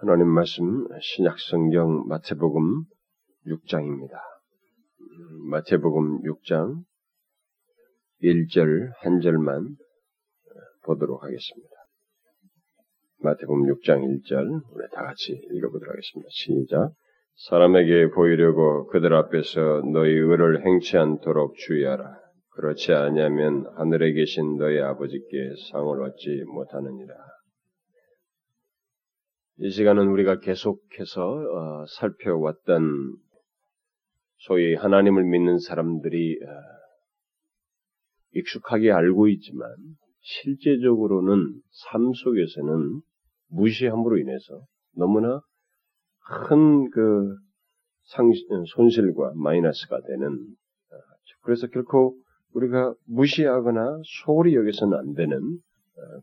하나님 말씀 신약성경 마태복음 6장입니다. 마태복음 6장 1절 한 절만 보도록 하겠습니다. 마태복음 6장 1절 우리 다 같이 읽어보도록 하겠습니다. 시작. 사람에게 보이려고 그들 앞에서 너희 의를 행치 않도록 주의하라. 그렇지 아니하면 하늘에 계신 너희 아버지께 상을 얻지 못하느니라. 이 시간은 우리가 계속해서 어, 살펴왔던 소위 하나님을 믿는 사람들이 어, 익숙하게 알고 있지만 실제적으로는 삶 속에서는 무시함으로 인해서 너무나 큰 그 손실과 마이너스가 되는 어, 그래서 결코 우리가 무시하거나 소홀히 여기서는 안 되는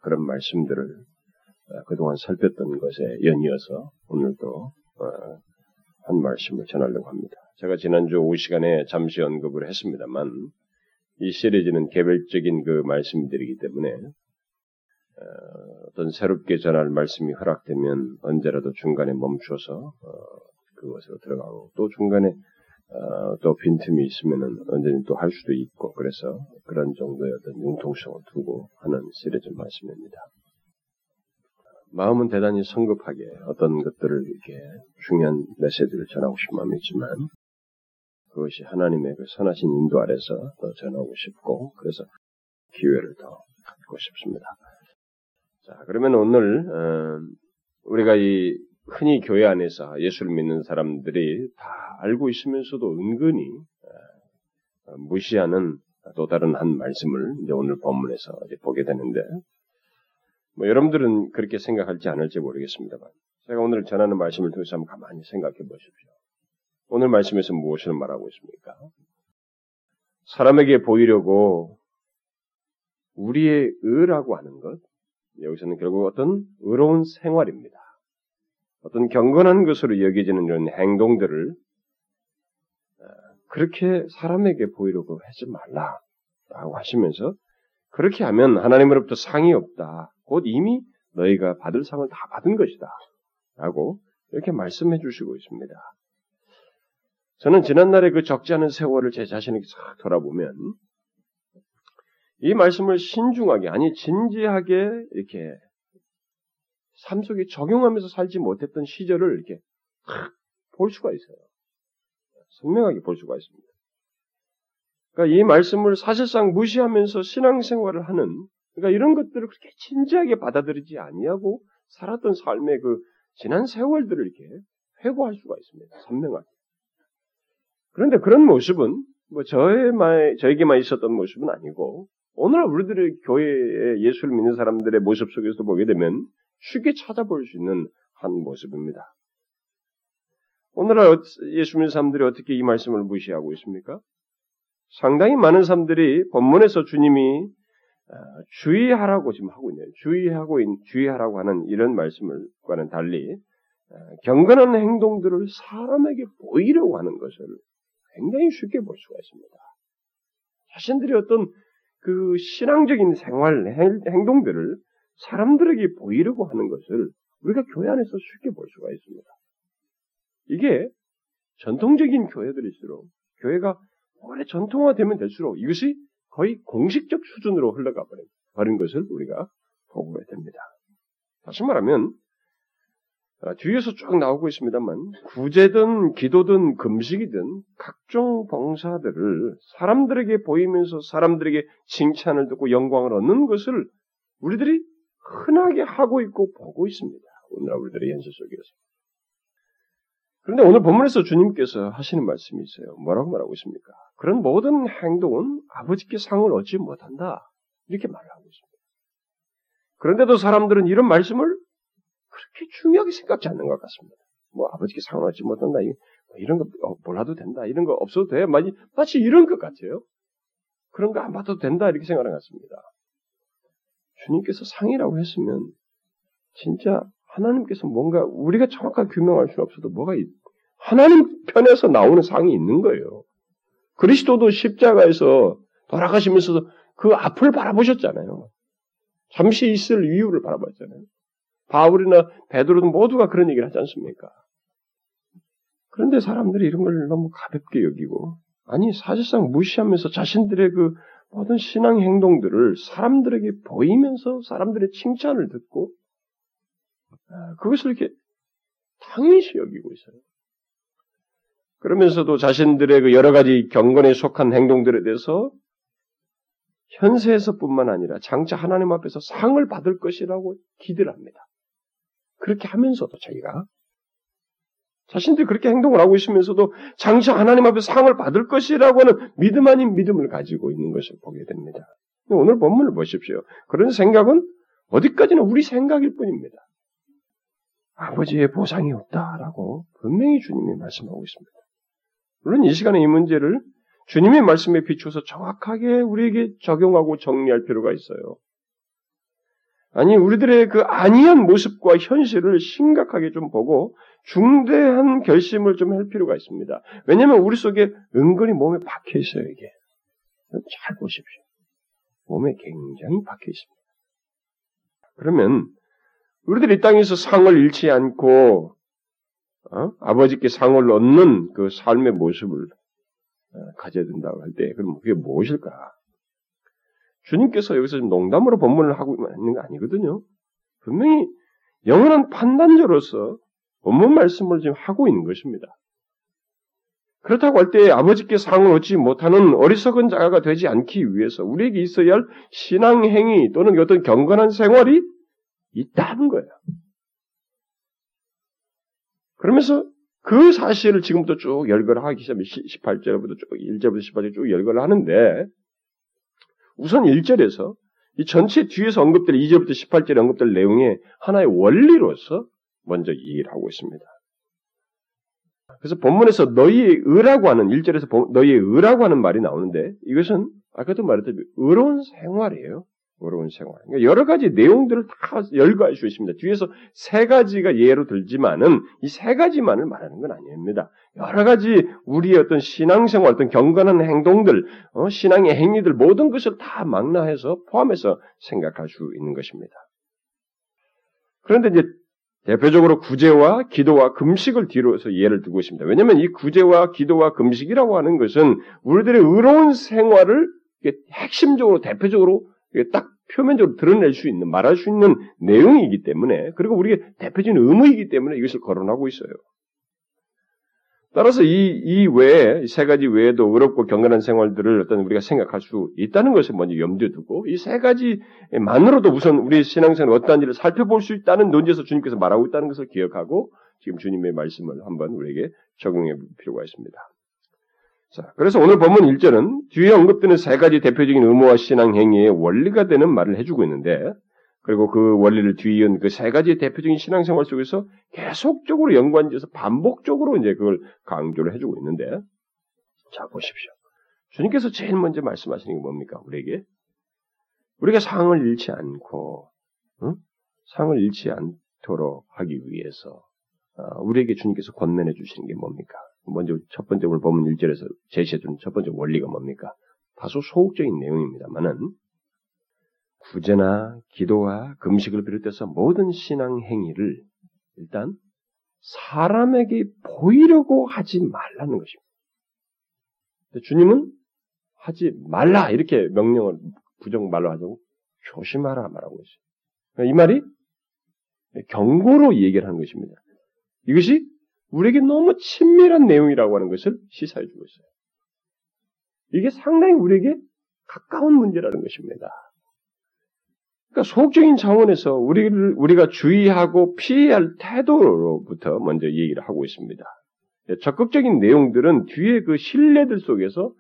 그런 말씀들을 어, 그동안 살폈던 것에 연이어서 오늘도 어, 한 말씀을 전하려고 합니다. 제가 지난주 오후 시간에 잠시 언급을 했습니다만 이 시리즈는 개별적인 그 말씀들이기 때문에 어, 어떤 새롭게 전할 말씀이 허락되면 언제라도 중간에 멈춰서 그것으로 들어가고 또 중간에 또 빈틈이 있으면은 언제든 또 할 수도 있고 그래서 그런 정도의 어떤 융통성을 두고 하는 시리즈 말씀입니다. 마음은 대단히 성급하게 어떤 것들을 이렇게 중요한 메시지를 전하고 싶은 마음이 있지만 그것이 하나님의 그 선하신 인도 아래서 더 전하고 싶고 그래서 기회를 더 갖고 싶습니다. 자 그러면 오늘 어, 우리가 이 흔히 교회 안에서 예수를 믿는 사람들이 다 알고 있으면서도 은근히 어, 무시하는 또 다른 한 말씀을 이제 오늘 본문에서 이제 보게 되는데 뭐 여러분들은 그렇게 생각할지 않을지 모르겠습니다만 제가 오늘 전하는 말씀을 통해서 한번 가만히 생각해 보십시오. 오늘 말씀에서 무엇을 말하고 있습니까? 사람에게 보이려고 우리의 의라고 하는 것, 여기서는 결국 어떤 의로운 생활입니다. 어떤 경건한 것으로 여겨지는 이런 행동들을 어, 그렇게 사람에게 보이려고 하지 말라라고 하시면서 그렇게 하면 하나님으로부터 상이 없다. 곧 이미 너희가 받을 상을 다 받은 것이다. 라고 이렇게 말씀해 주시고 있습니다. 저는 지난날에 그 적지 않은 세월을 제 자신에게 싹 돌아보면 이 말씀을 신중하게, 아니, 진지하게 이렇게 삶 속에 적용하면서 살지 못했던 시절을 이렇게 볼 수가 있어요. 선명하게 볼 수가 있습니다. 그러니까 이 말씀을 사실상 무시하면서 신앙생활을 하는 그러니까 이런 것들을 그렇게 진지하게 받아들이지 아니하고 살았던 삶의 그 지난 세월들을 이렇게 회고할 수가 있습니다. 선명하게. 그런데 그런 모습은 뭐 저에만 저에게만 있었던 모습은 아니고 오늘 우리들의 교회에 예수를 믿는 사람들의 모습 속에서 보게 되면 쉽게 찾아볼 수 있는 한 모습입니다. 오늘날 예수 믿는 사람들이 어떻게 이 말씀을 무시하고 있습니까? 상당히 많은 사람들이 본문에서 주님이 어, 주의하라고 지금 하고 있네요. 주의하고 주의하라고 하는 이런 말씀을과는 달리 어, 경건한 행동들을 사람에게 보이려고 하는 것을 굉장히 쉽게 볼 수가 있습니다. 자신들이 어떤 그 신앙적인 생활 행동들을 사람들에게 보이려고 하는 것을 우리가 교회 안에서 쉽게 볼 수가 있습니다. 이게 전통적인 교회들일수록 교회가 오래 전통화되면 될수록 이것이 거의 공식적 수준으로 흘러가 버린 것을 우리가 보고 됩니다. 다시 말하면 아, 뒤에서 쭉 나오고 있습니다만 구제든 기도든 금식이든 각종 봉사들을 사람들에게 보이면서 사람들에게 칭찬을 듣고 영광을 얻는 것을 우리들이 흔하게 하고 있고 보고 있습니다. 오늘 우리들의 현실 속에서. 그런데 오늘 본문에서 주님께서 하시는 말씀이 있어요. 뭐라고 말하고 있습니까? 그런 모든 행동은 아버지께 상을 얻지 못한다. 이렇게 말을 하고 있습니다. 그런데도 사람들은 이런 말씀을 그렇게 중요하게 생각지 않는 것 같습니다. 뭐 아버지께 상을 얻지 못한다. 뭐 이런 거 어, 몰라도 된다. 이런 거 없어도 돼. 마치, 이런 것 같아요. 그런 거 안 받아도 된다. 이렇게 생각하는 것 같습니다. 주님께서 상이라고 했으면 진짜 하나님께서 뭔가 우리가 정확하게 규명할 수는 없어도 뭐가 있, 하나님 편에서 나오는 상이 있는 거예요. 그리스도도 십자가에서 돌아가시면서도 그 앞을 바라보셨잖아요. 잠시 있을 이유를 바라봤잖아요. 바울이나 베드로도 모두가 그런 얘기를 하지 않습니까? 그런데 사람들이 이런 걸 너무 가볍게 여기고 아니 사실상 무시하면서 자신들의 그 모든 신앙 행동들을 사람들에게 보이면서 사람들의 칭찬을 듣고 아, 그것을 이렇게 당연시 여기고 있어요. 그러면서도 자신들의 그 여러 가지 경건에 속한 행동들에 대해서 현세에서뿐만 아니라 장차 하나님 앞에서 상을 받을 것이라고 기대를 합니다. 그렇게 하면서도 자기가 자신들이 그렇게 행동을 하고 있으면서도 장차 하나님 앞에 상을 받을 것이라고 하는 믿음 아닌 믿음을 가지고 있는 것을 보게 됩니다. 오늘 본문을 보십시오. 그런 생각은 어디까지나 우리 생각일 뿐입니다. 아버지의 보상이 없다라고 분명히 주님이 말씀하고 있습니다. 물론 이 시간에 이 문제를 주님의 말씀에 비추어서 정확하게 우리에게 적용하고 정리할 필요가 있어요. 아니, 우리들의 그 아니한 모습과 현실을 심각하게 좀 보고 중대한 결심을 좀 할 필요가 있습니다. 왜냐하면 우리 속에 은근히 몸에 박혀 있어요, 이게. 잘 보십시오. 몸에 굉장히 박혀 있습니다. 그러면 우리들 이 땅에서 상을 잃지 않고 어? 아버지께 상을 얻는 그 삶의 모습을 어, 가져야 된다고 할 때, 그럼 그게 무엇일까? 주님께서 여기서 농담으로 본문을 하고 있는 거 아니거든요. 분명히 영원한 판단자로서 본문 말씀을 지금 하고 있는 것입니다. 그렇다고 할 때 아버지께 상을 얻지 못하는 어리석은 자가 되지 않기 위해서 우리에게 있어야 할 신앙 행위 또는 어떤 경건한 생활이 있다는 거예요. 그러면서 그 사실을 지금부터 쭉 열거하기 시작하면 18절부터 쭉 1절부터 18절 쭉 열거를 하는데 우선 1절에서 이 전체 뒤에서 언급될 2절부터 18절에 언급될 내용의 하나의 원리로서 먼저 얘기를 하고 있습니다. 그래서 본문에서 너희의 의라고 하는 1절에서 너희의 의라고 하는 말이 나오는데 이것은 아까도 말했듯이 의로운 생활이에요. 어려운 생활. 그러니까 여러 가지 내용들을 다 열거할 수 있습니다. 뒤에서 세 가지가 예로 들지만은 이 세 가지만을 말하는 건 아닙니다. 여러 가지 우리의 어떤 신앙생활, 어떤 경건한 행동들, 어, 신앙의 행위들 모든 것을 다 망라해서 포함해서 생각할 수 있는 것입니다. 그런데 이제 대표적으로 구제와 기도와 금식을 뒤로서 예를 두고 있습니다. 왜냐하면 이 구제와 기도와 금식이라고 하는 것은 우리들의 의로운 생활을 핵심적으로 대표적으로 딱 표면적으로 드러낼 수 있는, 말할 수 있는 내용이기 때문에, 그리고 우리가 대표적인 의무이기 때문에 이것을 거론하고 있어요. 따라서 이, 이 외에, 세 가지 외에도 어렵고 경건한 생활들을 어떤 우리가 생각할 수 있다는 것을 먼저 염두에 두고, 이 세 가지만으로도 우선 우리 신앙생활 어떠한지를 살펴볼 수 있다는 논지에서 주님께서 말하고 있다는 것을 기억하고, 지금 주님의 말씀을 한번 우리에게 적용해 볼 필요가 있습니다. 자, 그래서 오늘 본문 1절은 뒤에 언급되는 세 가지 대표적인 의무와 신앙 행위의 원리가 되는 말을 해주고 있는데, 그리고 그 원리를 뒤이은 그 세 가지 대표적인 신앙생활 속에서 계속적으로 연관지어서 반복적으로 이제 그걸 강조를 해주고 있는데, 자, 보십시오. 주님께서 제일 먼저 말씀하시는 게 뭡니까? 우리에게? 우리가 상을 잃지 않고, 응? 상을 잃지 않도록 하기 위해서, 아, 우리에게 주님께서 권면해 주시는 게 뭡니까? 먼저 첫 번째 오늘 보면 1절에서 제시해준 첫 번째 원리가 뭡니까? 다소 소극적인 내용입니다만은 구제나 기도와 금식을 비롯해서 모든 신앙 행위를 일단 사람에게 보이려고 하지 말라는 것입니다. 주님은 하지 말라 이렇게 명령을 부정 말로 하자고 조심하라 말하고 있어요. 그러니까 이 말이 경고로 얘기를 하는 것입니다. 이것이 우리에게 너무 친밀한 내용이라고 하는 것을 시사해 주고 있어요. 이게 상당히 우리에게 가까운 문제라는 것입니다. 그러니까 소극적인 차원에서 우리를, 우리가 주의하고 피해야 할 태도로부터 먼저 얘기를 하고 있습니다. 적극적인 내용들은 뒤에 그 신뢰들 속에서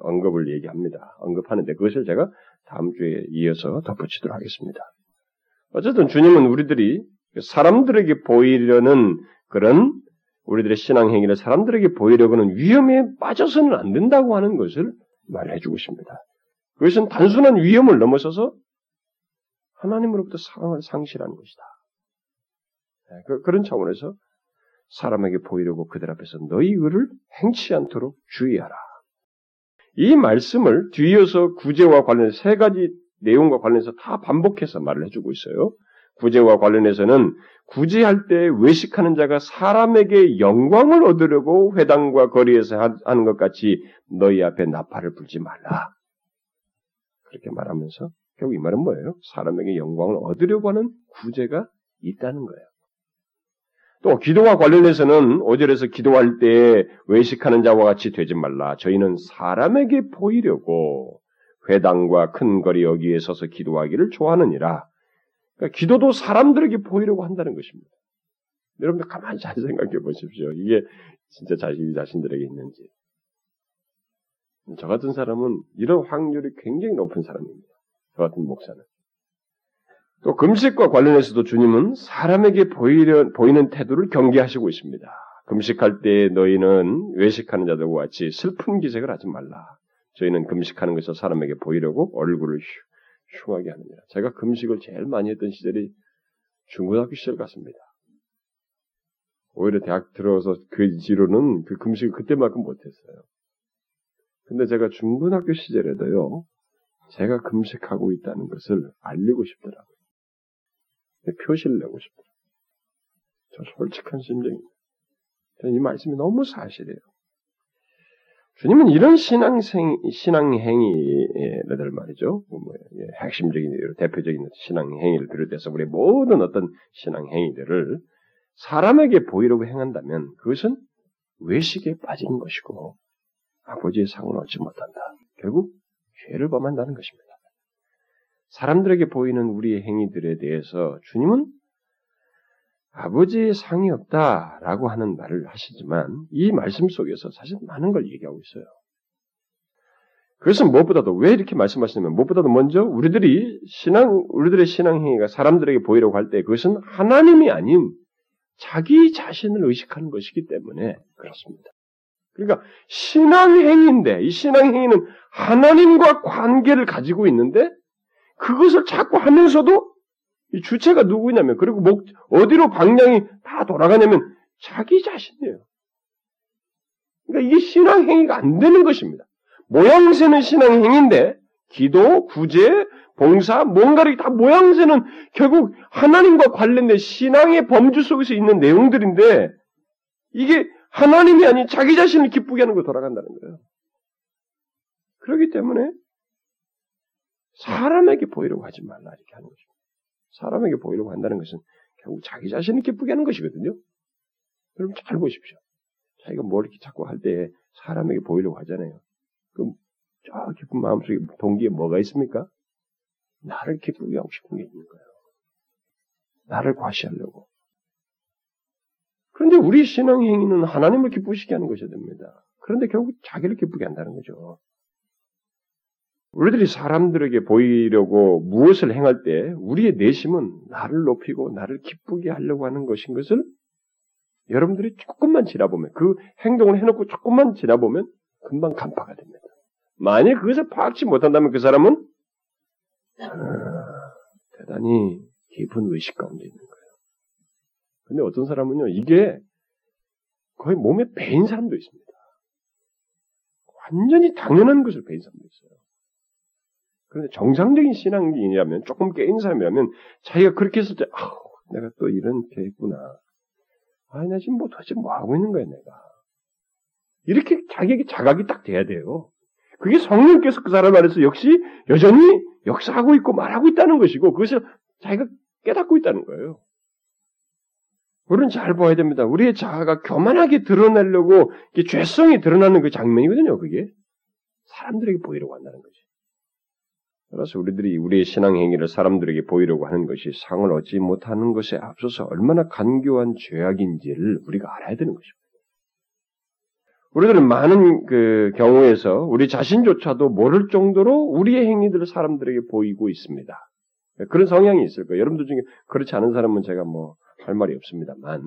언급을 얘기합니다. 언급하는데 그것을 제가 다음 주에 이어서 덧붙이도록 하겠습니다. 어쨌든 주님은 우리들이 사람들에게 보이려는 그런 우리들의 신앙 행위를 사람들에게 보이려고는 위험에 빠져서는 안 된다고 하는 것을 말해주고 있습니다. 그것은 단순한 위험을 넘어서서 하나님으로부터 사랑을 상실하는 것이다. 네, 그, 그런 차원에서 사람에게 보이려고 그들 앞에서 너희 의를 행치 않도록 주의하라. 이 말씀을 뒤이어서 구제와 관련해서 세 가지 내용과 관련해서 다 반복해서 말을 해주고 있어요. 구제와 관련해서는 구제할 때 외식하는 자가 사람에게 영광을 얻으려고 회당과 거리에서 하는 것 같이 너희 앞에 나팔을 불지 말라. 그렇게 말하면서 결국 이 말은 뭐예요? 사람에게 영광을 얻으려고 하는 구제가 있다는 거예요. 또 기도와 관련해서는 5절에서 기도할 때 외식하는 자와 같이 되지 말라. 저희는 사람에게 보이려고 회당과 큰 거리 여기에 서서 기도하기를 좋아하느니라. 그러니까 기도도 사람들에게 보이려고 한다는 것입니다. 여러분들 가만히 잘 생각해 보십시오. 이게 진짜 자신이 자신들에게 있는지. 저 같은 사람은 이런 확률이 굉장히 높은 사람입니다. 저 같은 목사는. 또 금식과 관련해서도 주님은 사람에게 보이려, 보이는 태도를 경계하시고 있습니다. 금식할 때 너희는 외식하는 자들과 같이 슬픈 기색을 하지 말라. 저희는 금식하는 것을 사람에게 보이려고 얼굴을 흉, 하게 합니다. 제가 금식을 제일 많이 했던 시절이 중고등학교 시절 같습니다. 오히려 대학 들어서 그 뒤로는 그 금식을 그때만큼 못했어요. 근데 제가 중고등학교 시절에도요, 제가 금식하고 있다는 것을 알리고 싶더라고요. 표시를 내고 싶어요. 저 솔직한 심정입니다. 이 말씀이 너무 사실이에요. 주님은 이런 신앙생, 신앙행위를 말이죠. 뭐, 예, 핵심적인, 대표적인 신앙행위를 비롯해서 우리 모든 어떤 신앙행위들을 사람에게 보이려고 행한다면 그것은 외식에 빠진 것이고 아버지의 상을 얻지 못한다. 결국 죄를 범한다는 것입니다. 사람들에게 보이는 우리의 행위들에 대해서 주님은 아버지의 상이 없다라고 하는 말을 하시지만 이 말씀 속에서 사실 많은 걸 얘기하고 있어요. 그것은 무엇보다도 왜 이렇게 말씀하시냐면 무엇보다도 먼저 우리들이 신앙 우리들의 신앙 행위가 사람들에게 보이려고 할 때 그것은 하나님이 아닌 자기 자신을 의식하는 것이기 때문에 그렇습니다. 그러니까 신앙 행위인데 이 신앙 행위는 하나님과 관계를 가지고 있는데 그것을 자꾸 하면서도 이 주체가 누구냐면 그리고 목 어디로 방향이 다 돌아가냐면 자기 자신이에요. 그러니까 이게 신앙 행위가 안 되는 것입니다. 모양새는 신앙 행위인데 기도, 구제, 봉사, 뭔가를 다 모양새는 결국 하나님과 관련된 신앙의 범주 속에서 있는 내용들인데 이게 하나님이 아닌 자기 자신을 기쁘게 하는 거 돌아간다는 거예요. 그렇기 때문에 사람에게 보이려고 하지 말라 이렇게 하는 것입니다. 사람에게 보이려고 한다는 것은 결국 자기 자신을 기쁘게 하는 것이거든요. 여러분 잘 보십시오. 자기가 뭘 이렇게 자꾸 할 때 사람에게 보이려고 하잖아요. 그럼 저 기쁜 마음속에 동기에 뭐가 있습니까? 나를 기쁘게 하고 싶은 게 있는 거예요. 나를 과시하려고. 그런데 우리 신앙 행위는 하나님을 기쁘시게 하는 것이 됩니다. 그런데 결국 자기를 기쁘게 한다는 거죠. 우리들이 사람들에게 보이려고 무엇을 행할 때 우리의 내심은 나를 높이고 나를 기쁘게 하려고 하는 것인 것을 여러분들이 조금만 지나보면 그 행동을 해놓고 조금만 지나보면 금방 간파가 됩니다. 만약 그것을 파악치 못한다면 그 사람은 아, 대단히 깊은 의식 가운데 있는 거예요. 근데 어떤 사람은요 이게 거의 몸에 배인 사람도 있습니다. 완전히 당연한 것을 배인 사람도 있어요. 그런데 정상적인 신앙인이라면 조금 깨인 사람이라면 자기가 그렇게 했을 때, 아, 내가 또 이런 게 있구나. 아, 나 지금 뭐 도대체 뭐 하고 있는 거야, 내가. 이렇게 자기에게 자각이 딱 돼야 돼요. 그게 성령께서 그 사람 안에서 역시 여전히 역사하고 있고 말하고 있다는 것이고, 그것을 자기가 깨닫고 있다는 거예요. 우리는 잘 봐야 됩니다. 우리의 자아가 교만하게 드러내려고 죄성이 드러나는 그 장면이거든요, 그게. 사람들에게 보이려고 한다는 거지. 따라서 우리들이 우리의 신앙 행위를 사람들에게 보이려고 하는 것이 상을 얻지 못하는 것에 앞서서 얼마나 간교한 죄악인지를 우리가 알아야 되는 것입니다. 우리들은 많은 그 경우에서 우리 자신조차도 모를 정도로 우리의 행위들을 사람들에게 보이고 있습니다. 그런 성향이 있을 거예요. 여러분들 중에 그렇지 않은 사람은 제가 뭐 할 말이 없습니다만,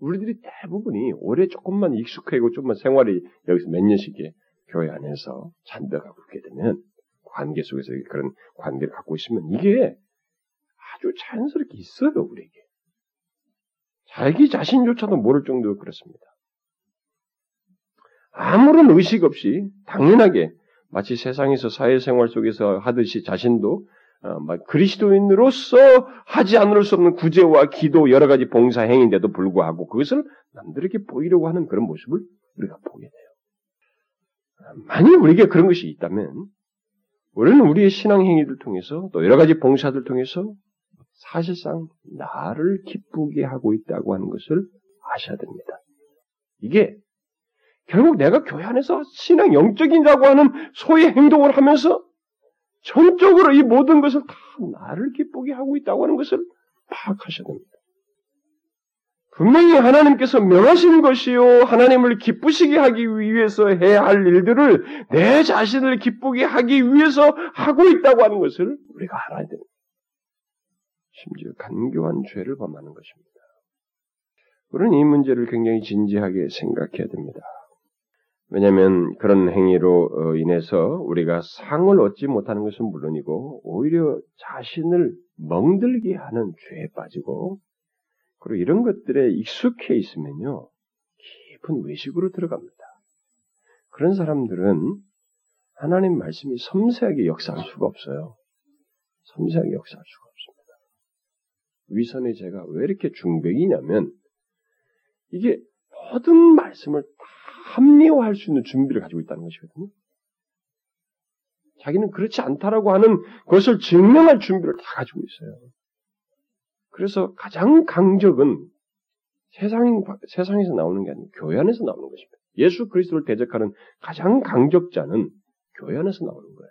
우리들이 대부분이 오래 조금만 익숙해고 조금만 생활이 여기서 몇 년씩 교회 안에서 잔뜩하고 그렇게 되면 관계 속에서 그런 관계를 갖고 있으면 이게 아주 자연스럽게 있어요, 우리에게. 자기 자신조차도 모를 정도로 그렇습니다. 아무런 의식 없이 당연하게 마치 세상에서 사회생활 속에서 하듯이 자신도 어, 막 그리스도인으로서 하지 않을 수 없는 구제와 기도 여러 가지 봉사 행인데도 불구하고 그것을 남들에게 보이려고 하는 그런 모습을 우리가 보게 돼요. 만일 우리에게 그런 것이 있다면 우리는 우리의 신앙 행위를 통해서 또 여러 가지 봉사들 통해서 사실상 나를 기쁘게 하고 있다고 하는 것을 아셔야 됩니다. 이게 결국 내가 교회 안에서 신앙 영적인이라고 하는 소의 행동을 하면서 전적으로 이 모든 것을 다 나를 기쁘게 하고 있다고 하는 것을 파악하셔야 됩니다. 분명히 하나님께서 명하신 것이요, 하나님을 기쁘시게 하기 위해서 해야 할 일들을 내 자신을 기쁘게 하기 위해서 하고 있다고 하는 것을 우리가 알아야 됩니다. 심지어 간교한 죄를 범하는 것입니다. 우리는 이 문제를 굉장히 진지하게 생각해야 됩니다. 왜냐하면 그런 행위로 어, 인해서 우리가 상을 얻지 못하는 것은 물론이고 오히려 자신을 멍들게 하는 죄에 빠지고 그리고 이런 것들에 익숙해 있으면요 깊은 외식으로 들어갑니다. 그런 사람들은 하나님 말씀이 섬세하게 역사할 수가 없어요. 섬세하게 역사할 수가 없습니다. 위선의 죄가 왜 이렇게 중백이냐면 이게 모든 말씀을 다 합리화할 수 있는 준비를 가지고 있다는 것이거든요. 자기는 그렇지 않다라고 하는 것을 증명할 준비를 다 가지고 있어요. 그래서 가장 강적은 세상, 세상에서 나오는 게 아니고 교회 안에서 나오는 것입니다. 예수 그리스도를 대적하는 가장 강적자는 교회 안에서 나오는 거예요.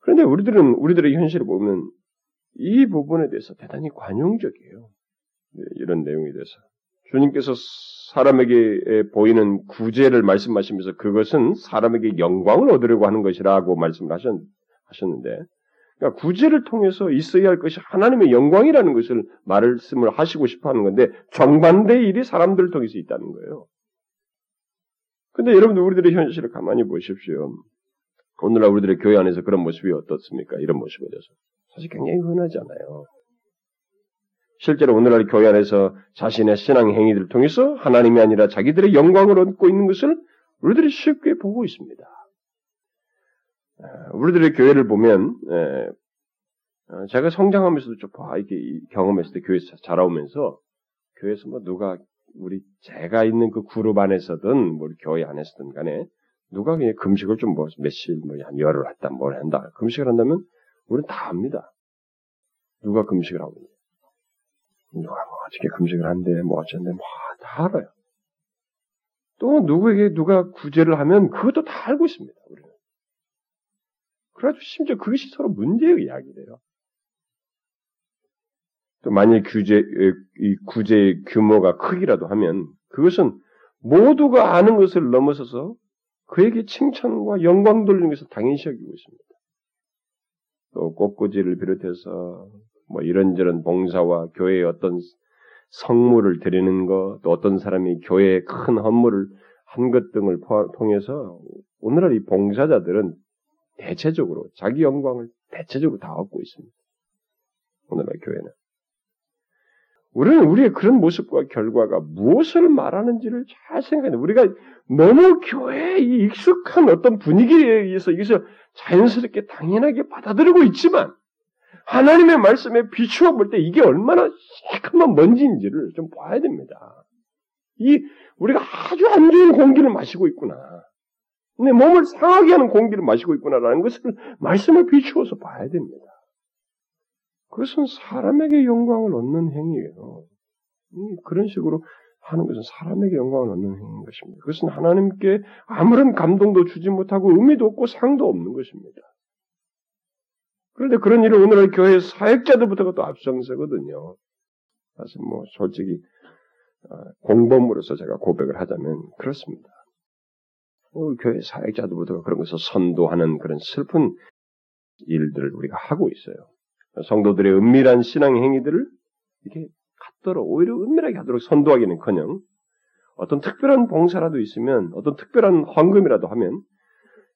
그런데 우리들은, 우리들의 현실을 보면 이 부분에 대해서 대단히 관용적이에요. 네, 이런 내용에 대해서. 주님께서 사람에게 보이는 구제를 말씀하시면서 그것은 사람에게 영광을 얻으려고 하는 것이라고 말씀을 하셨, 는데 그러니까 구제를 통해서 있어야 할 것이 하나님의 영광이라는 것을 말씀을 하시고 싶어 하는 건데 정반대의 일이 사람들을 통해서 있다는 거예요. 근데 여러분들 우리들의 현실을 가만히 보십시오. 오늘날 우리들의 교회 안에서 그런 모습이 어떻습니까? 이런 모습에 대해서. 사실 굉장히 흔하잖아요. 실제로 오늘날 교회 안에서 자신의 신앙 행위들을 통해서 하나님이 아니라 자기들의 영광을 얻고 있는 것을 우리들이 쉽게 보고 있습니다. 우리들의 교회를 보면 어, 제가 성장하면서도 좀 봐, 이렇게 경험했을 때 교회에서 자라오면서 교회에서 뭐 누가 우리 제가 있는 그 그룹 안에서든 뭐 교회 안에서든 간에 누가 그냥 금식을 좀 뭐 며칠 뭐한 열흘 했다 뭘 한다 금식을 한다면 우리는 다 압니다. 누가 금식을 하고 있는 누가 뭐 어떻게 금식을 한대, 뭐 어쩐데, 뭐다 알아요. 또 누구에게 누가 구제를 하면 그것도 다 알고 있습니다, 우리는. 그래가지고 심지어 그것이 서로 문제의 이야기래요. 또 만일 규제, 이 구제의 규모가 크기라도 하면 그것은 모두가 아는 것을 넘어서서 그에게 칭찬과 영광 돌리는 것을 당연시 여기고 있습니다. 또 꽃꽂이를 비롯해서 뭐 이런저런 봉사와 교회의 어떤 성물을 드리는 것, 또 어떤 사람이 교회의 큰 헌물을 한 것 등을 통해서 오늘날 이 봉사자들은 대체적으로 자기 영광을 대체적으로 다 얻고 있습니다. 오늘날 교회는. 우리는 우리의 그런 모습과 결과가 무엇을 말하는지를 잘 생각해야 돼. 우리가 너무 교회에 익숙한 어떤 분위기에 의해서 이것을 자연스럽게 당연하게 받아들이고 있지만 하나님의 말씀에 비추어 볼 때 이게 얼마나 시커먼 먼지인지를 좀 봐야 됩니다. 이 우리가 아주 안 좋은 공기를 마시고 있구나. 내 몸을 상하게 하는 공기를 마시고 있구나라는 것을 말씀을 비추어서 봐야 됩니다. 그것은 사람에게 영광을 얻는 행위예요. 그런 식으로 하는 것은 사람에게 영광을 얻는 행위인 것입니다. 그것은 하나님께 아무런 감동도 주지 못하고 의미도 없고 상도 없는 것입니다. 그런데 그런 일을 오늘날 교회 사역자들부터가 또 앞장서거든요. 사실 뭐 솔직히 어, 공범으로서 제가 고백을 하자면 그렇습니다. 오늘 교회 사역자들부터가 그런 것을 선도하는 그런 슬픈 일들을 우리가 하고 있어요. 성도들의 은밀한 신앙 행위들을 이렇게 갖도록 오히려 은밀하게 하도록 선도하기는커녕 어떤 특별한 봉사라도 있으면 어떤 특별한 헌금이라도 하면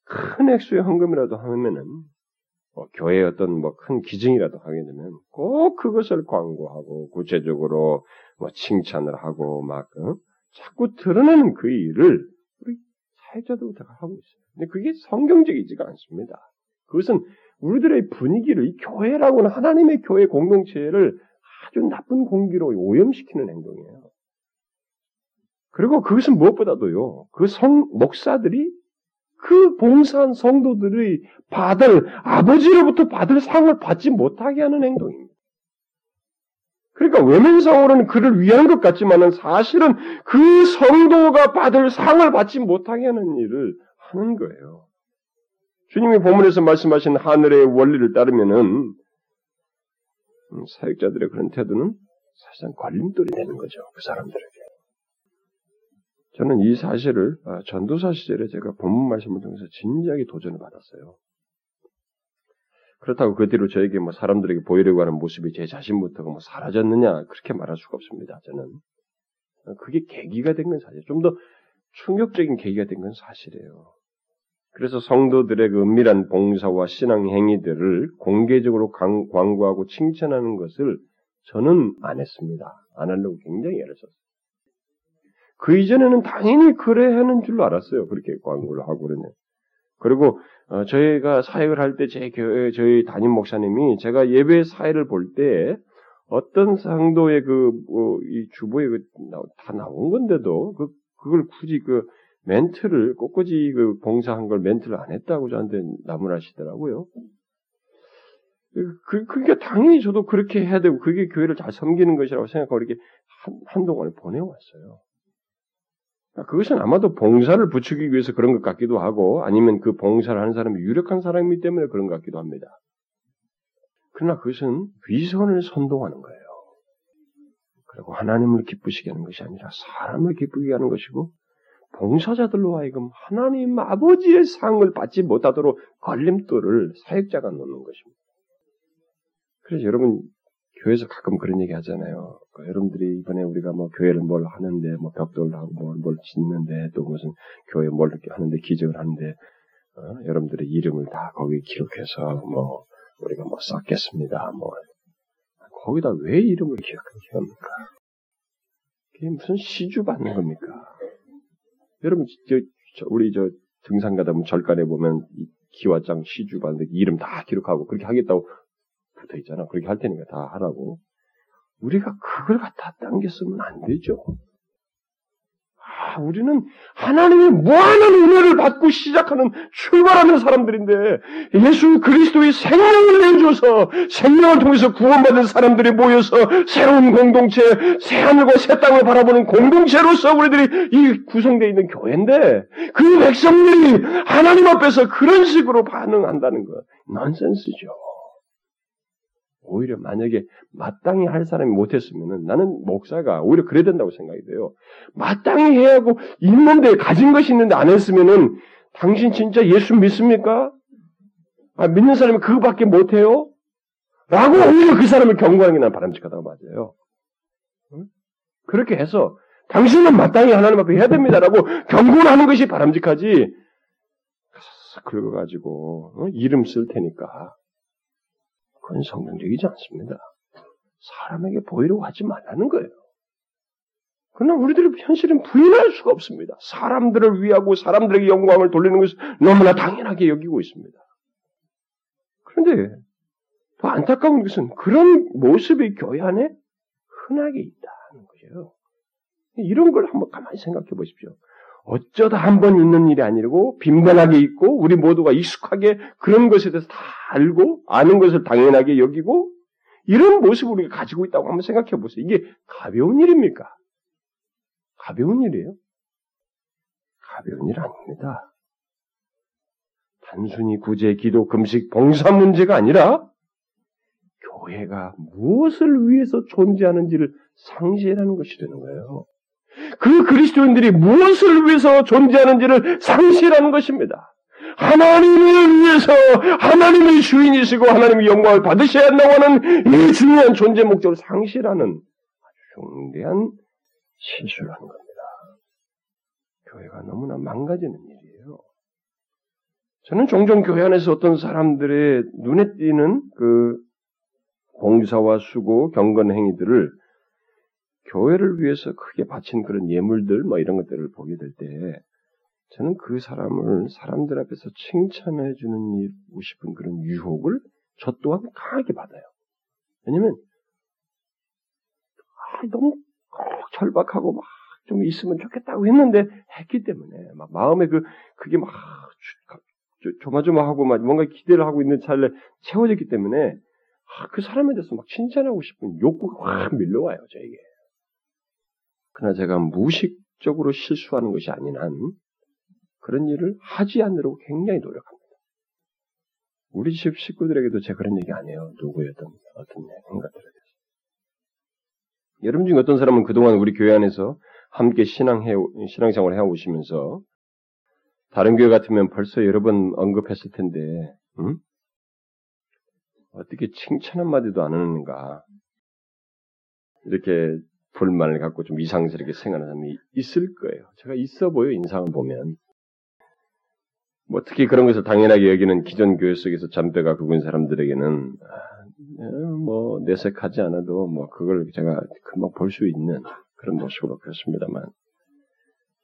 큰 액수의 헌금이라도 하면은 뭐 교회의 어떤 뭐 큰 기증이라도 하게 되면 꼭 그것을 광고하고 구체적으로 뭐 칭찬을 하고 막 어? 자꾸 드러내는 그 일을 우리 사회자들부터 하고 있어요. 근데 그게 성경적이지가 않습니다. 그것은 우리들의 분위기를 이 교회라고는 하나님의 교회 공동체를 아주 나쁜 공기로 오염시키는 행동이에요. 그리고 그것은 무엇보다도요, 그 성, 목사들이 그 봉사한 성도들의 받을, 아버지로부터 받을 상을 받지 못하게 하는 행동입니다. 그러니까 외면상으로는 그를 위한 것 같지만은 사실은 그 성도가 받을 상을 받지 못하게 하는 일을 하는 거예요. 주님이 본문에서 말씀하신 하늘의 원리를 따르면은 음, 사역자들의 그런 태도는 사실상 걸림돌이 되는 거죠. 그 사람들에게. 저는 이 사실을 아, 전도사 시절에 제가 본문 말씀을 통해서 진지하게 도전을 받았어요. 그렇다고 그 뒤로 저에게 뭐 사람들에게 보이려고 하는 모습이 제 자신부터가 뭐 사라졌느냐 그렇게 말할 수가 없습니다. 저는 그게 계기가 된 건 사실 좀 더 충격적인 계기가 된 건 사실이에요. 그래서 성도들의 그 은밀한 봉사와 신앙 행위들을 공개적으로 광고하고 칭찬하는 것을 저는 안 했습니다. 안 하려고 굉장히 애를 썼어요. 그 이전에는 당연히 그래 하는 줄로 알았어요. 그렇게 광고를 하고 그러네. 그리고 어, 저희가 사역을 할 때 제 교회 저희 담임 목사님이 제가 예배 사회를 볼 때 어떤 상도의 그이 뭐, 주보에 그, 다 나온 건데도 그 그걸 굳이 그 멘트를 꼿꼿이 그 봉사한 걸 멘트를 안 했다고 저한테 나무라시더라고요. 그, 그러니까 당연히 저도 그렇게 해야 되고 그게 교회를 잘 섬기는 것이라고 생각하고 이렇게 한, 한동안을 보내왔어요. 그것은 아마도 봉사를 부추기기 위해서 그런 것 같기도 하고 아니면 그 봉사를 하는 사람이 유력한 사람이기 때문에 그런 것 같기도 합니다. 그러나 그것은 위선을 선동하는 거예요. 그리고 하나님을 기쁘시게 하는 것이 아니라 사람을 기쁘게 하는 것이고 봉사자들로 하여금 하나님 아버지의 상을 받지 못하도록 걸림돌을 사역자가 놓는 것입니다. 그래서 여러분 교회에서 가끔 그런 얘기 하잖아요. 그 여러분들이 이번에 우리가 뭐 교회를 뭘 하는데 뭐 벽돌을 하고 뭘, 뭘 짓는데 또 무슨 교회 뭘 하는데 기적을 하는데 어? 여러분들의 이름을 다 거기 기록해서 뭐 우리가 뭐 쌓겠습니다. 뭐 거기다 왜 이름을 기억하게 합니까? 그게 무슨 시주 받는 겁니까? 여러분 저, 저 우리 저 등산 가다 보면 절간에 보면 기와장 시주 받는데 이름 다 기록하고 그렇게 하겠다고 붙어 있잖아. 그렇게 할 테니까 다 하라고. 우리가 그걸 갖다 당겨 쓰면 안 되죠. 아, 우리는 하나님의 무한한 은혜를 받고 시작하는 출발하는 사람들인데 예수 그리스도의 생명을 내줘서 생명을 통해서 구원받은 사람들이 모여서 새로운 공동체, 새 하늘과 새 땅을 바라보는 공동체로서 우리들이 이 구성되어 있는 교회인데 그 백성들이 하나님 앞에서 그런 식으로 반응한다는 건 넌센스죠. 오히려 만약에 마땅히 할 사람이 못했으면 나는 목사가 오히려 그래야 된다고 생각이 돼요. 마땅히 해야 하고 있는데 가진 것이 있는데 안 했으면은 당신 진짜 예수 믿습니까? 아, 믿는 사람이 그거밖에 못해요? 라고 오히려 그 사람을 경고하는 게 난 바람직하다고 맞아요. 그렇게 해서 당신은 마땅히 하나님 앞에 해야 됩니다라고 경고를 하는 것이 바람직하지. 긁어가지고 어? 이름 쓸 테니까 그건 성경적이지 않습니다. 사람에게 보이려고 하지 말라는 거예요. 그러나 우리들의 현실은 부인할 수가 없습니다. 사람들을 위하고 사람들에게 영광을 돌리는 것을 너무나 당연하게 여기고 있습니다. 그런데 더 안타까운 것은 그런 모습이 교회 안에 흔하게 있다는 거예요. 이런 걸 한번 가만히 생각해 보십시오. 어쩌다 한 번 있는 일이 아니고 빈번하게 있고 우리 모두가 익숙하게 그런 것에 대해서 다 알고 아는 것을 당연하게 여기고 이런 모습을 우리가 가지고 있다고 한번 생각해 보세요. 이게 가벼운 일입니까? 가벼운 일이에요? 가벼운 일 아닙니다. 단순히 구제, 기도, 금식, 봉사 문제가 아니라 교회가 무엇을 위해서 존재하는지를 상실하는 것이 되는 거예요. 그 그리스도인들이 무엇을 위해서 존재하는지를 상실하는 것입니다. 하나님을 위해서 하나님의 주인이시고 하나님의 영광을 받으셔야 한다고 하는 이 중요한 존재 목적을 상실하는 아주 중대한 실수를 하는 겁니다. 교회가 너무나 망가지는 일이에요. 저는 종종 교회 안에서 어떤 사람들의 눈에 띄는 그 공사와 수고, 경건 행위들을 교회를 위해서 크게 바친 그런 예물들 뭐 이런 것들을 보게 될 때 저는 그 사람을 사람들 앞에서 칭찬해 주는 싶은 그런 유혹을 저 또한 강하게 받아요. 왜냐면 아, 너무 절박하고 막 좀 있으면 좋겠다고 했는데 했기 때문에 막 마음에 그 그게 막 조마조마하고 막 뭔가 기대를 하고 있는 찰에 채워졌기 때문에 아, 그 사람에 대해서 막 칭찬하고 싶은 욕구가 확 밀려와요 저에게. 그러나 제가 무식적으로 실수하는 것이 아닌 한 그런 일을 하지 않으려고 굉장히 노력합니다. 우리 집 식구들에게도 제가 그런 얘기 안 해요. 누구였든 어떤 행각들에 대해서. 여러분 중에 어떤 사람은 그동안 우리 교회 안에서 함께 신앙해, 신앙생활을 해오시면서 다른 교회 같으면 벌써 여러 번 언급했을 텐데, 응? 어떻게 칭찬 한마디도 안 하는가. 이렇게 불만을 갖고 좀 이상스럽게 생각하는 사람이 있을 거예요. 제가 있어 보여, 인상을 보면. 뭐 특히 그런 것을 당연하게 여기는 기존 교회 속에서 잠배가 굵은 사람들에게는 아, 뭐 내색하지 않아도 뭐 그걸 제가 금방 볼 수 있는 그런 모습으로 그렇습니다만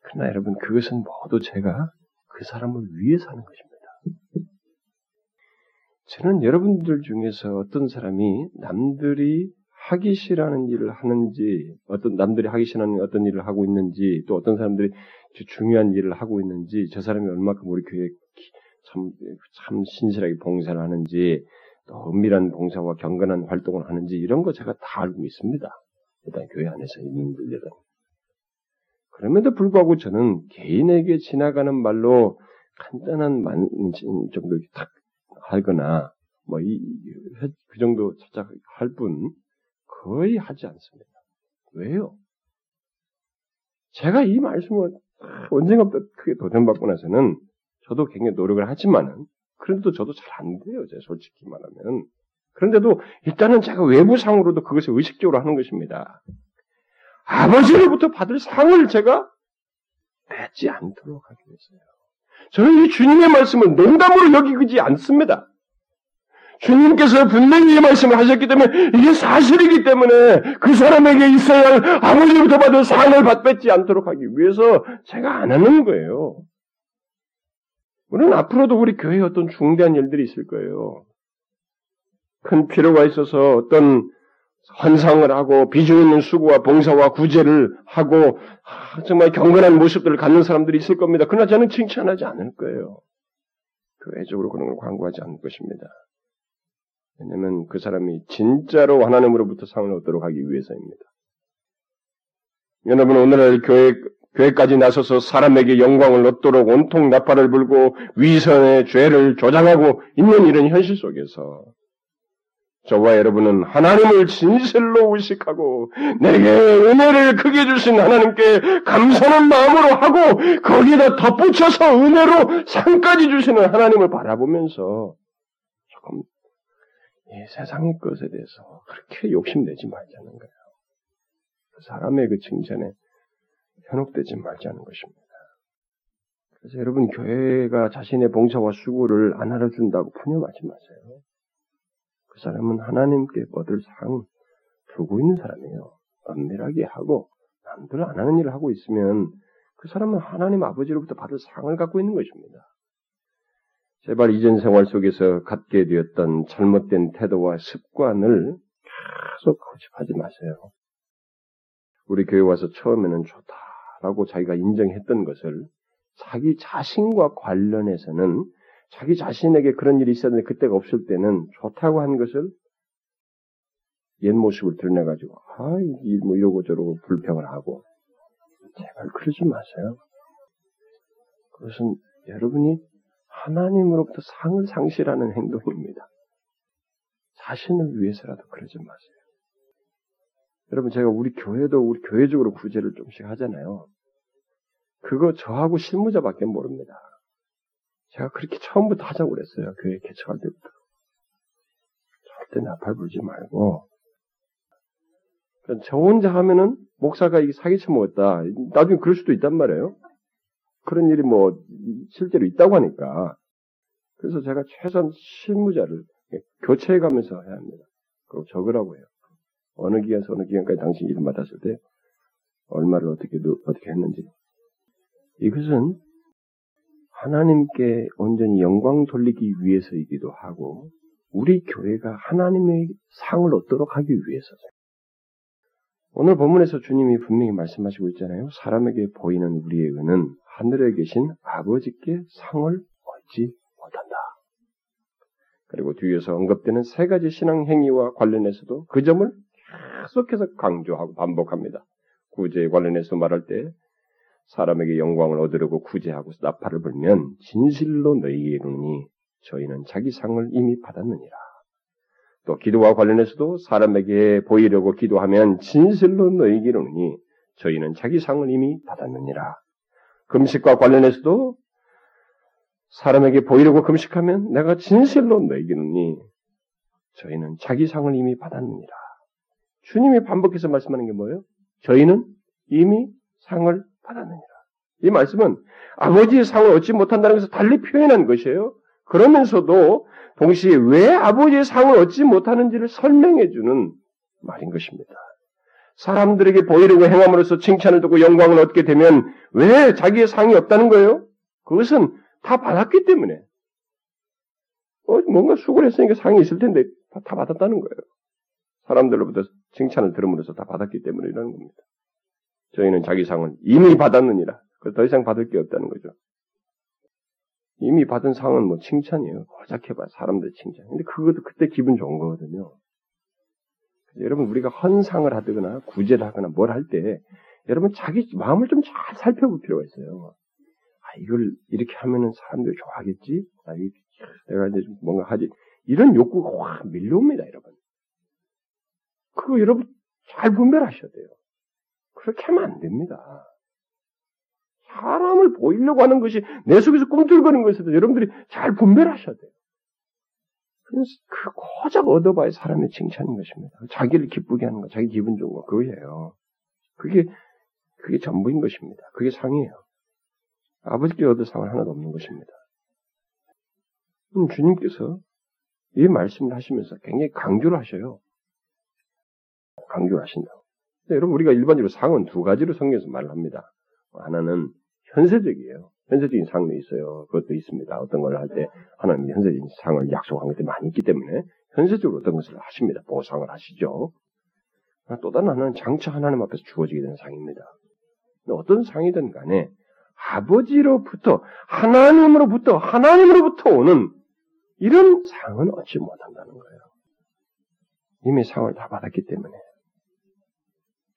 그러나 여러분 그것은 모두 제가 그 사람을 위해서 하는 것입니다. 저는 여러분들 중에서 어떤 사람이 남들이 하기 싫어하는 일을 하는지, 어떤 남들이 하기 싫어하는 어떤 일을 하고 있는지, 또 어떤 사람들이 중요한 일을 하고 있는지, 저 사람이 얼마큼 우리 교회에 참, 참 신실하게 봉사를 하는지, 또 은밀한 봉사와 경건한 활동을 하는지, 이런 거 제가 다 알고 있습니다. 일단 교회 안에서 있는 분들은. 그럼에도 불구하고 저는 개인에게 지나가는 말로 간단한 만, 정도 탁 하거나, 뭐, 이, 그 정도 살짝 할 뿐, 거의 하지 않습니다. 왜요? 제가 이 말씀을 언젠가부터 크게 도전받고 나서는 저도 굉장히 노력을 하지만은 그런데도 저도 잘 안 돼요. 제 솔직히 말하면. 그런데도 일단은 제가 외부상으로도 그것을 의식적으로 하는 것입니다. 아버지로부터 받을 상을 제가 뺏지 않도록 하기 위해서요. 저는 이 주님의 말씀을 농담으로 여기지 않습니다. 주님께서 분명히 이 말씀을 하셨기 때문에 이게 사실이기 때문에 그 사람에게 있어야 할 아버지부터 받은 상을 받지 않도록 하기 위해서 제가 안 하는 거예요. 우리는 앞으로도 우리 교회에 어떤 중대한 일들이 있을 거예요. 큰 필요가 있어서 어떤 환상을 하고 비중 있는 수고와 봉사와 구제를 하고 정말 경건한 모습들을 갖는 사람들이 있을 겁니다. 그러나 저는 칭찬하지 않을 거예요. 교회적으로 그런 걸 광고하지 않을 것입니다. 왜냐하면 그 사람이 진짜로 하나님으로부터 상을 얻도록 하기 위해서입니다. 여러분 오늘날 교회 교회까지 나서서 사람에게 영광을 얻도록 온통 나팔을 불고 위선의 죄를 조장하고 있는 이런 현실 속에서 저와 여러분은 하나님을 진실로 의식하고 내게 은혜를 크게 주신 하나님께 감사하는 마음으로 하고 거기다 덧붙여서 은혜로 상까지 주시는 하나님을 바라보면서 조금 이 세상의 것에 대해서 그렇게 욕심내지 말자는 거예요. 그 사람의 그 칭찬에 현혹되지 말자는 것입니다. 그래서 여러분 교회가 자신의 봉사와 수고를 안 알아준다고 푸념하지 마세요. 그 사람은 하나님께 얻을 상 두고 있는 사람이에요. 엄밀하게 하고 남들 안 하는 일을 하고 있으면 그 사람은 하나님 아버지로부터 받을 상을 갖고 있는 것입니다. 제발 이전 생활 속에서 갖게 되었던 잘못된 태도와 습관을 계속 고집하지 마세요. 우리 교회 와서 처음에는 좋다라고 자기가 인정했던 것을 자기 자신과 관련해서는 자기 자신에게 그런 일이 있었는데 그때가 없을 때는 좋다고 한 것을 옛 모습을 드러내가지고, 아, 뭐 이러고 저러고 불평을 하고, 제발 그러지 마세요. 그것은 여러분이 하나님으로부터 상을 상실하는 행동입니다. 자신을 위해서라도 그러지 마세요. 여러분, 제가 우리 교회도 우리 교회적으로 구제를 좀씩 하잖아요. 그거 저하고 실무자밖에 모릅니다. 제가 그렇게 처음부터 하자고 그랬어요. 교회 개척할 때부터. 절대 나팔 불지 말고. 저 혼자 하면은 목사가 이게 사기쳐 먹었다. 나중에 그럴 수도 있단 말이에요. 그런 일이 뭐 실제로 있다고 하니까 그래서 제가 최소한 실무자를 교체해 가면서 해야 합니다. 그리고 적으라고 해요. 어느 기간에서 어느 기간까지 당신이 일 맡았을 때 얼마를 어떻게 어떻게 했는지 이것은 하나님께 온전히 영광 돌리기 위해서이기도 하고 우리 교회가 하나님의 상을 얻도록 하기 위해서죠. 오늘 본문에서 주님이 분명히 말씀하시고 있잖아요. 사람에게 보이는 우리의 은은 하늘에 계신 아버지께 상을 얻지 못한다. 그리고 뒤에서 언급되는 세 가지 신앙 행위와 관련해서도 그 점을 계속해서 강조하고 반복합니다. 구제에 관련해서 말할 때 사람에게 영광을 얻으려고 구제하고 나팔을 불면 진실로 너희에게 이르니 저희는 자기 상을 이미 받았느니라. 또 기도와 관련해서도 사람에게 보이려고 기도하면 진실로 너희에게 이르니 저희는 자기 상을 이미 받았느니라. 금식과 관련해서도 사람에게 보이려고 금식하면 내가 진실로 이르니 저희는 자기 상을 이미 받았느니라. 주님이 반복해서 말씀하는 게 뭐예요? 저희는 이미 상을 받았느니라. 이 말씀은 아버지의 상을 얻지 못한다는 것을 달리 표현한 것이에요. 그러면서도 동시에 왜 아버지의 상을 얻지 못하는지를 설명해 주는 말인 것입니다. 사람들에게 보이려고 행함으로써 칭찬을 듣고 영광을 얻게 되면 왜 자기의 상이 없다는 거예요? 그것은 다 받았기 때문에. 어, 뭔가 수고를 했으니까 상이 있을 텐데 다 받았다는 거예요. 사람들로부터 칭찬을 들음으로써 다 받았기 때문에 이라는 겁니다. 저희는 자기 상을 이미 받았느니라. 더 이상 받을 게 없다는 거죠. 이미 받은 상은 뭐 칭찬이에요. 고작 해봐 사람들 칭찬. 근데 그것도 그때 기분 좋은 거거든요. 여러분 우리가 헌상을 하거나 구제를 하거나 뭘 할 때 여러분 자기 마음을 좀 잘 살펴볼 필요가 있어요. 아 이걸 이렇게 하면은 사람들이 좋아하겠지. 아 이, 내가 이제 뭔가 하지. 이런 욕구가 확 밀려옵니다, 여러분. 그거 여러분 잘 분별하셔야 돼요. 그렇게 하면 안 됩니다. 사람을 보이려고 하는 것이 내 속에서 꿈틀거리는 것에도 여러분들이 잘 분별하셔야 돼요. 그 고작 얻어봐야 사람의 칭찬인 것입니다. 자기를 기쁘게 하는 거, 자기 기분 좋은 거, 그거예요. 그게, 그게 전부인 것입니다. 그게 상이에요. 아버지께 얻을 상은 하나도 없는 것입니다. 주님께서 이 말씀을 하시면서 굉장히 강조를 하셔요. 강조를 하신다고. 여러분, 우리가 일반적으로 상은 두 가지로 성경에서 말을 합니다. 하나는 현세적이에요. 현세적인 상도 있어요. 그것도 있습니다. 어떤 걸 할 때 하나님이 현세적인 상을 약속한 것들이 많이 있기 때문에 현세적으로 어떤 것을 하십니다. 보상을 하시죠. 또 다른 하나는 장차 하나님 앞에서 주어지게 되는 상입니다. 어떤 상이든 간에 아버지로부터 하나님으로부터 하나님으로부터 오는 이런 상은 얻지 못한다는 거예요. 이미 상을 다 받았기 때문에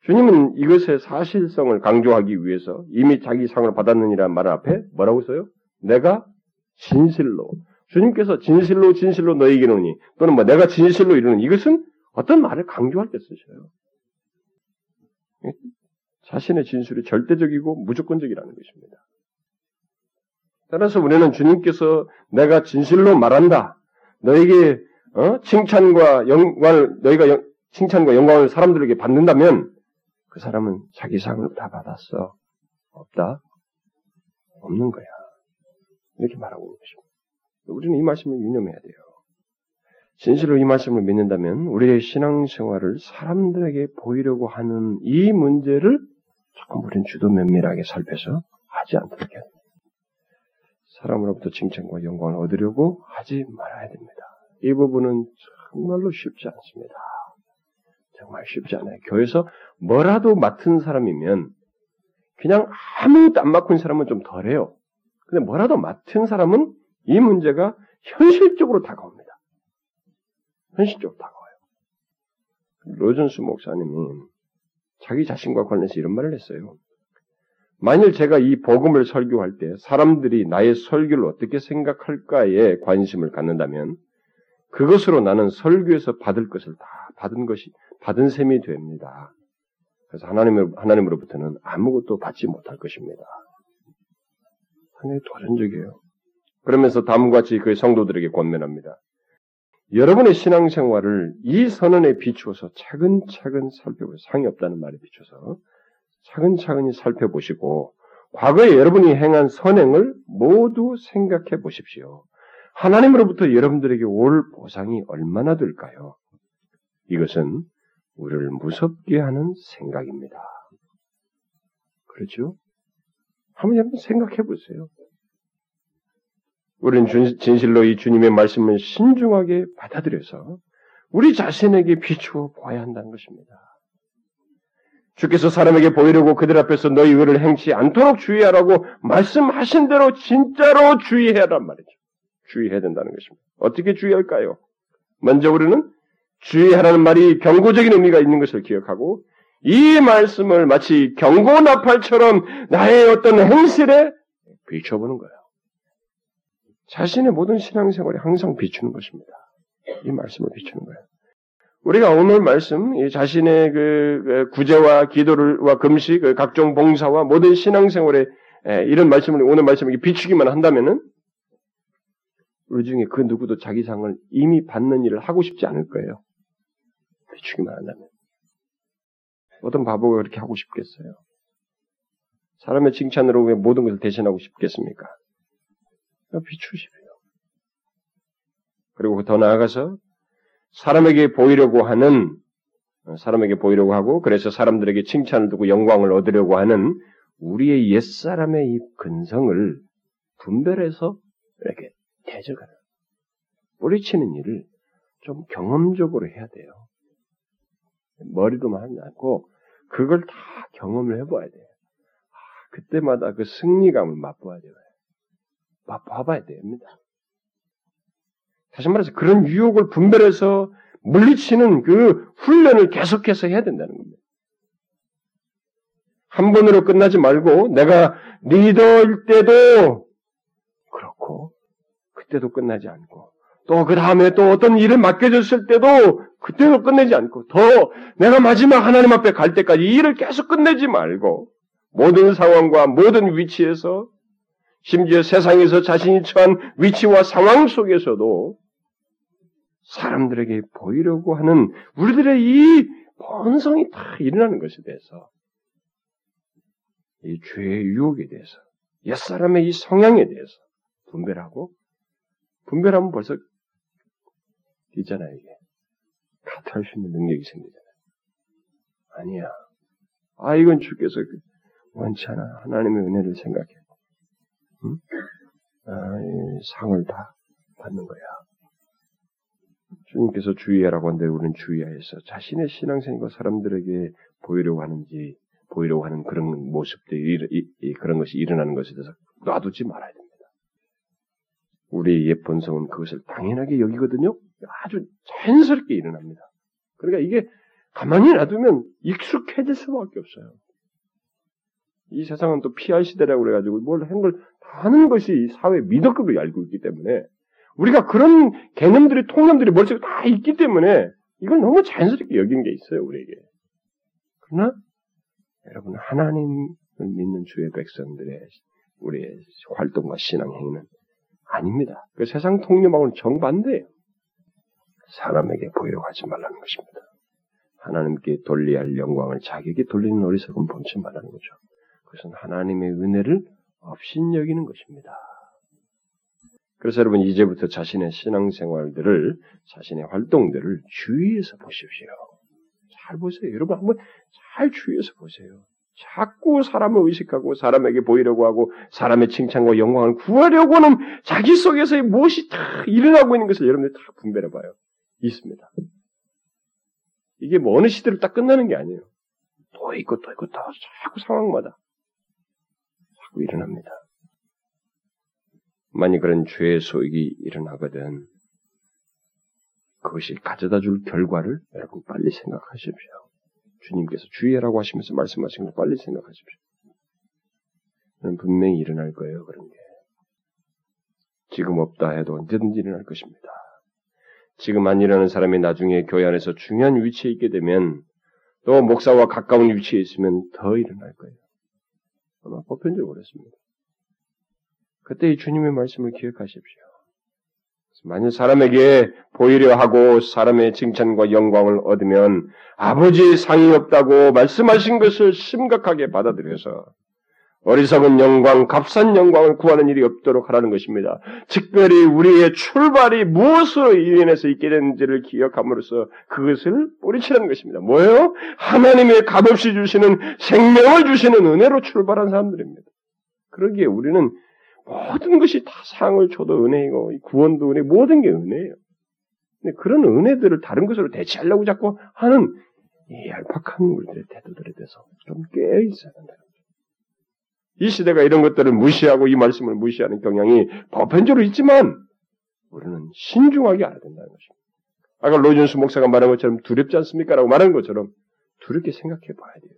주님은 이것의 사실성을 강조하기 위해서 이미 자기 상을 받았느니라는 말 앞에 뭐라고 써요? 내가 진실로 주님께서 진실로 진실로 너에게 이르니 또는 뭐 내가 진실로 이르는 이것은 어떤 말을 강조할 때 쓰셔요. 자신의 진술이 절대적이고 무조건적이라는 것입니다. 따라서 우리는 주님께서 내가 진실로 말한다. 너에게 어? 칭찬과 영광을 너희가 영, 칭찬과 영광을 사람들에게 받는다면 그 사람은 자기 상을 다 받았어. 없다? 없는 거야. 이렇게 말하고 있는 것입니다. 우리는 이 말씀을 유념해야 돼요. 진실로 이 말씀을 믿는다면 우리의 신앙생활을 사람들에게 보이려고 하는 이 문제를 조금 우리는 주도 면밀하게 살펴서 하지 않도록 해야 됩니다. 사람으로부터 칭찬과 영광을 얻으려고 하지 말아야 됩니다. 이 부분은 정말로 쉽지 않습니다. 정말 쉽지 않아요. 교회에서 뭐라도 맡은 사람이면 그냥 아무것도 안 맡고 있는 사람은 좀 덜해요. 근데 뭐라도 맡은 사람은 이 문제가 현실적으로 다가옵니다. 현실적으로 다가와요. 로전스 목사님이 자기 자신과 관련해서 이런 말을 했어요. 만일 제가 이 복음을 설교할 때 사람들이 나의 설교를 어떻게 생각할까에 관심을 갖는다면 그것으로 나는 설교에서 받을 것을 다 받은 것이 받은 셈이 됩니다. 그래서 하나님 하나님으로부터는 아무것도 받지 못할 것입니다. 상당히 도전적이에요. 그러면서 다음과 같이 그 성도들에게 권면합니다. 여러분의 신앙생활을 이 선언에 비추어서 차근차근 살펴보세요. 상이 없다는 말에 비춰서 차근차근히 살펴보시고 과거에 여러분이 행한 선행을 모두 생각해 보십시오. 하나님으로부터 여러분들에게 올 보상이 얼마나 될까요? 이것은 우리를 무섭게 하는 생각입니다. 그렇죠? 한번 여러분 생각해 보세요. 우리는 진실로 이 주님의 말씀을 신중하게 받아들여서 우리 자신에게 비추어 보아야 한다는 것입니다. 주께서 사람에게 보이려고 그들 앞에서 너희 의를 행치 않도록 주의하라고 말씀하신 대로 진짜로 주의해야란 말이죠. 주의해야 된다는 것입니다. 어떻게 주의할까요? 먼저 우리는 주의하라는 말이 경고적인 의미가 있는 것을 기억하고 이 말씀을 마치 경고 나팔처럼 나의 어떤 행실에 비춰보는 거예요. 자신의 모든 신앙생활에 항상 비추는 것입니다. 이 말씀을 비추는 거예요. 우리가 오늘 말씀, 자신의 그, 그 구제와 기도를와 금식, 그 각종 봉사와 모든 신앙생활에 이런 말씀을 오늘 말씀을 비추기만 한다면은 우리 중에 그 누구도 자기 상을 이미 받는 일을 하고 싶지 않을 거예요. 비추기만 한다면. 어떤 바보가 그렇게 하고 싶겠어요? 사람의 칭찬으로 왜 모든 것을 대신하고 싶겠습니까? 비추십시오. 그리고 더 나아가서 사람에게 보이려고 하는 사람에게 보이려고 하고 그래서 사람들에게 칭찬을 두고 영광을 얻으려고 하는 우리의 옛사람의 이 근성을 분별해서 이렇게 대적하는 뿌리치는 일을 좀 경험적으로 해야 돼요. 머리로만 않고 그걸 다 경험을 해봐야 돼요. 아, 그때마다 그 승리감을 맛봐야 돼요. 맛봐봐야 됩니다. 다시 말해서 그런 유혹을 분별해서 물리치는 그 훈련을 계속해서 해야 된다는 겁니다. 한 번으로 끝나지 말고 내가 리더일 때도 그렇고 그때도 끝나지 않고 또 그 다음에 또 어떤 일을 맡겨졌을 때도 그때도 끝내지 않고 더 내가 마지막 하나님 앞에 갈 때까지 이 일을 계속 끝내지 말고 모든 상황과 모든 위치에서 심지어 세상에서 자신이 처한 위치와 상황 속에서도 사람들에게 보이려고 하는 우리들의 이 본성이 다 일어나는 것에 대해서 이 죄의 유혹에 대해서 옛사람의 이 성향에 대해서 분별하고 분별하면 벌써 있잖아요 이게 같할 수 있는 능력이 생기잖아요. 아니야. 아 이건 주께서 그 원치 않아. 하나님의 은혜를 생각해. 응? 아, 상을 다 받는 거야. 주님께서 주의하라고 하는데 우리는 주의하여서 자신의 신앙생과 사람들에게 보이려고 하는지 보이려고 하는 그런 모습들이 그런 것이 일어나는 것에 대해서 놔두지 말아야 됩니다. 우리의 옛 본성은 그것을 당연하게 여기거든요. 아주 자연스럽게 일어납니다. 그러니까 이게 가만히 놔두면 익숙해질 수밖에 없어요. 이 세상은 또 PR 시대라고 그래가지고 뭘 하는 걸다 하는 것이 사회 미덕급을 알고 있기 때문에 우리가 그런 개념들이, 통념들이 머릿속에 다 있기 때문에 이걸 너무 자연스럽게 여긴 게 있어요, 우리에게. 그러나, 여러분, 하나님을 믿는 주의 백성들의 우리의 활동과 신앙 행위는 아닙니다. 그 세상 통념하고는 정반대예요. 사람에게 보이려고 하지 말라는 것입니다. 하나님께 돌려야 할 영광을 자기에게 돌리는 어리석은 본치 말라는 거죠. 그것은 하나님의 은혜를 업신여기는 것입니다. 그래서 여러분 이제부터 자신의 신앙생활들을 자신의 활동들을 주의해서 보십시오. 잘 보세요. 여러분 한번 잘 주의해서 보세요. 자꾸 사람을 의식하고 사람에게 보이려고 하고 사람의 칭찬과 영광을 구하려고 하는 자기 속에서의 무엇이 다 일어나고 있는 것을 여러분들 다 분별해 봐요. 있습니다. 이게 뭐 어느 시대로 딱 끝나는 게 아니에요. 또 있고 또 있고 또 자꾸 상황마다 자꾸 일어납니다. 만약 그런 죄의 소익이 일어나거든 그것이 가져다 줄 결과를 여러분 빨리 생각하십시오. 주님께서 주의하라고 하시면서 말씀하신 걸 빨리 생각하십시오. 분명히 일어날 거예요, 그런 게. 지금 없다 해도 언제든지 일어날 것입니다. 지금 안 일어나는 사람이 나중에 교회 안에서 중요한 위치에 있게 되면 또 목사와 가까운 위치에 있으면 더 일어날 거예요. 아마 보편적으로 그렇습니다. 그때 이 주님의 말씀을 기억하십시오. 만약 사람에게 보이려 하고 사람의 칭찬과 영광을 얻으면 아버지의 상이 없다고 말씀하신 것을 심각하게 받아들여서 어리석은 영광, 값싼 영광을 구하는 일이 없도록 하라는 것입니다. 특별히 우리의 출발이 무엇으로 인해서 있게 되는지를 기억함으로써 그것을 뿌리치라는 것입니다. 뭐예요? 하나님의 값없이 주시는 생명을 주시는 은혜로 출발한 사람들입니다. 그러기에 우리는 모든 것이 다 상을 줘도 은혜이고 구원도 은혜, 모든 게 은혜예요. 근데 그런 은혜들을 다른 것으로 대체하려고 자꾸 하는 이 얄팍한 우리들의 태도들에 대해서 좀 깨어 있어야 된다. 이 시대가 이런 것들을 무시하고 이 말씀을 무시하는 경향이 보편적으로 있지만 우리는 신중하게 알아야 된다는 것입니다. 아까 로준수 목사가 말한 것처럼 두렵지 않습니까? 라고 말한 것처럼 두렵게 생각해 봐야 돼요.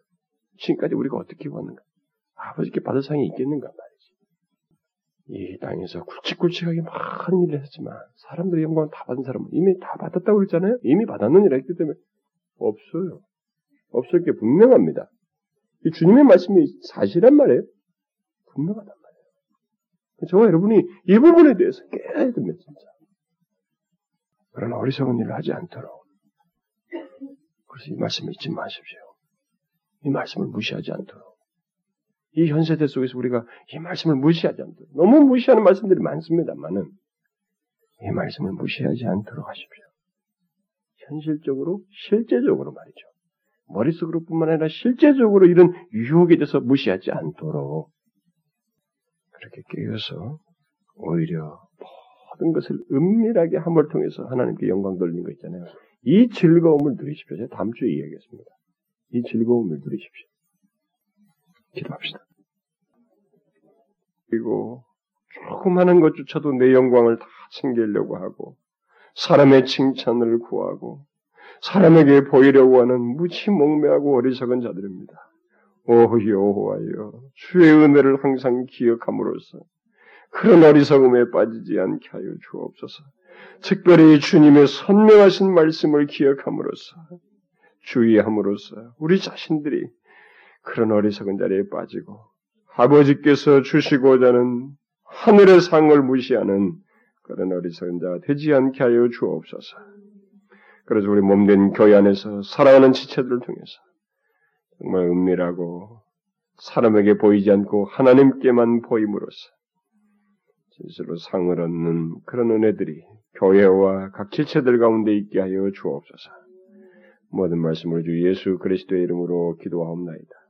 지금까지 우리가 어떻게 왔는가? 아버지께 받을 상이 있겠는가 말이지. 이 땅에서 굵직굵직하게 많은 일을 했지만 사람들의 영광을 다 받은 사람은 이미 다 받았다고 그랬잖아요. 이미 받았느니라 했기 때문에 없어요. 없을 게 분명합니다. 이 주님의 말씀이 사실란 말이에요. 분명하단 말이에요. 저와 여러분이 이 부분에 대해서 깨야 됩니다, 진짜. 그런 어리석은 일을 하지 않도록. 그래서 이 말씀 잊지 마십시오. 이 말씀을 무시하지 않도록. 이 현세대 속에서 우리가 이 말씀을 무시하지 않도록. 너무 무시하는 말씀들이 많습니다만은 이 말씀을 무시하지 않도록 하십시오. 현실적으로, 실제적으로 말이죠. 머릿속으로 뿐만 아니라 실제적으로 이런 유혹에 대해서 무시하지 않도록 그렇게 깨어서 오히려 모든 것을 은밀하게 함을 통해서 하나님께 영광 돌리는 거 있잖아요. 이 즐거움을 누리십시오. 제가 다음 주에 이야기하겠습니다. 이 즐거움을 누리십시오. 기도합시다. 그리고 조그마한 것조차도 내 영광을 다 챙기려고 하고 사람의 칭찬을 구하고 사람에게 보이려고 하는 무치 몽매하고 어리석은 자들입니다. 오 여호와여 주의 은혜를 항상 기억함으로써 그런 어리석음에 빠지지 않게 하여 주옵소서. 특별히 주님의 선명하신 말씀을 기억함으로써 주의함으로써 우리 자신들이 그런 어리석은 자리에 빠지고 아버지께서 주시고자 하는 하늘의 상을 무시하는 그런 어리석은 자 되지 않게 하여 주옵소서. 그래서 우리 몸된 교회 안에서 살아가는 지체들을 통해서 정말 은밀하고 사람에게 보이지 않고 하나님께만 보임으로써 진실로 상을 얻는 그런 은혜들이 교회와 각 지체들 가운데 있게 하여 주옵소서. 모든 말씀을 주 예수 그리스도의 이름으로 기도하옵나이다.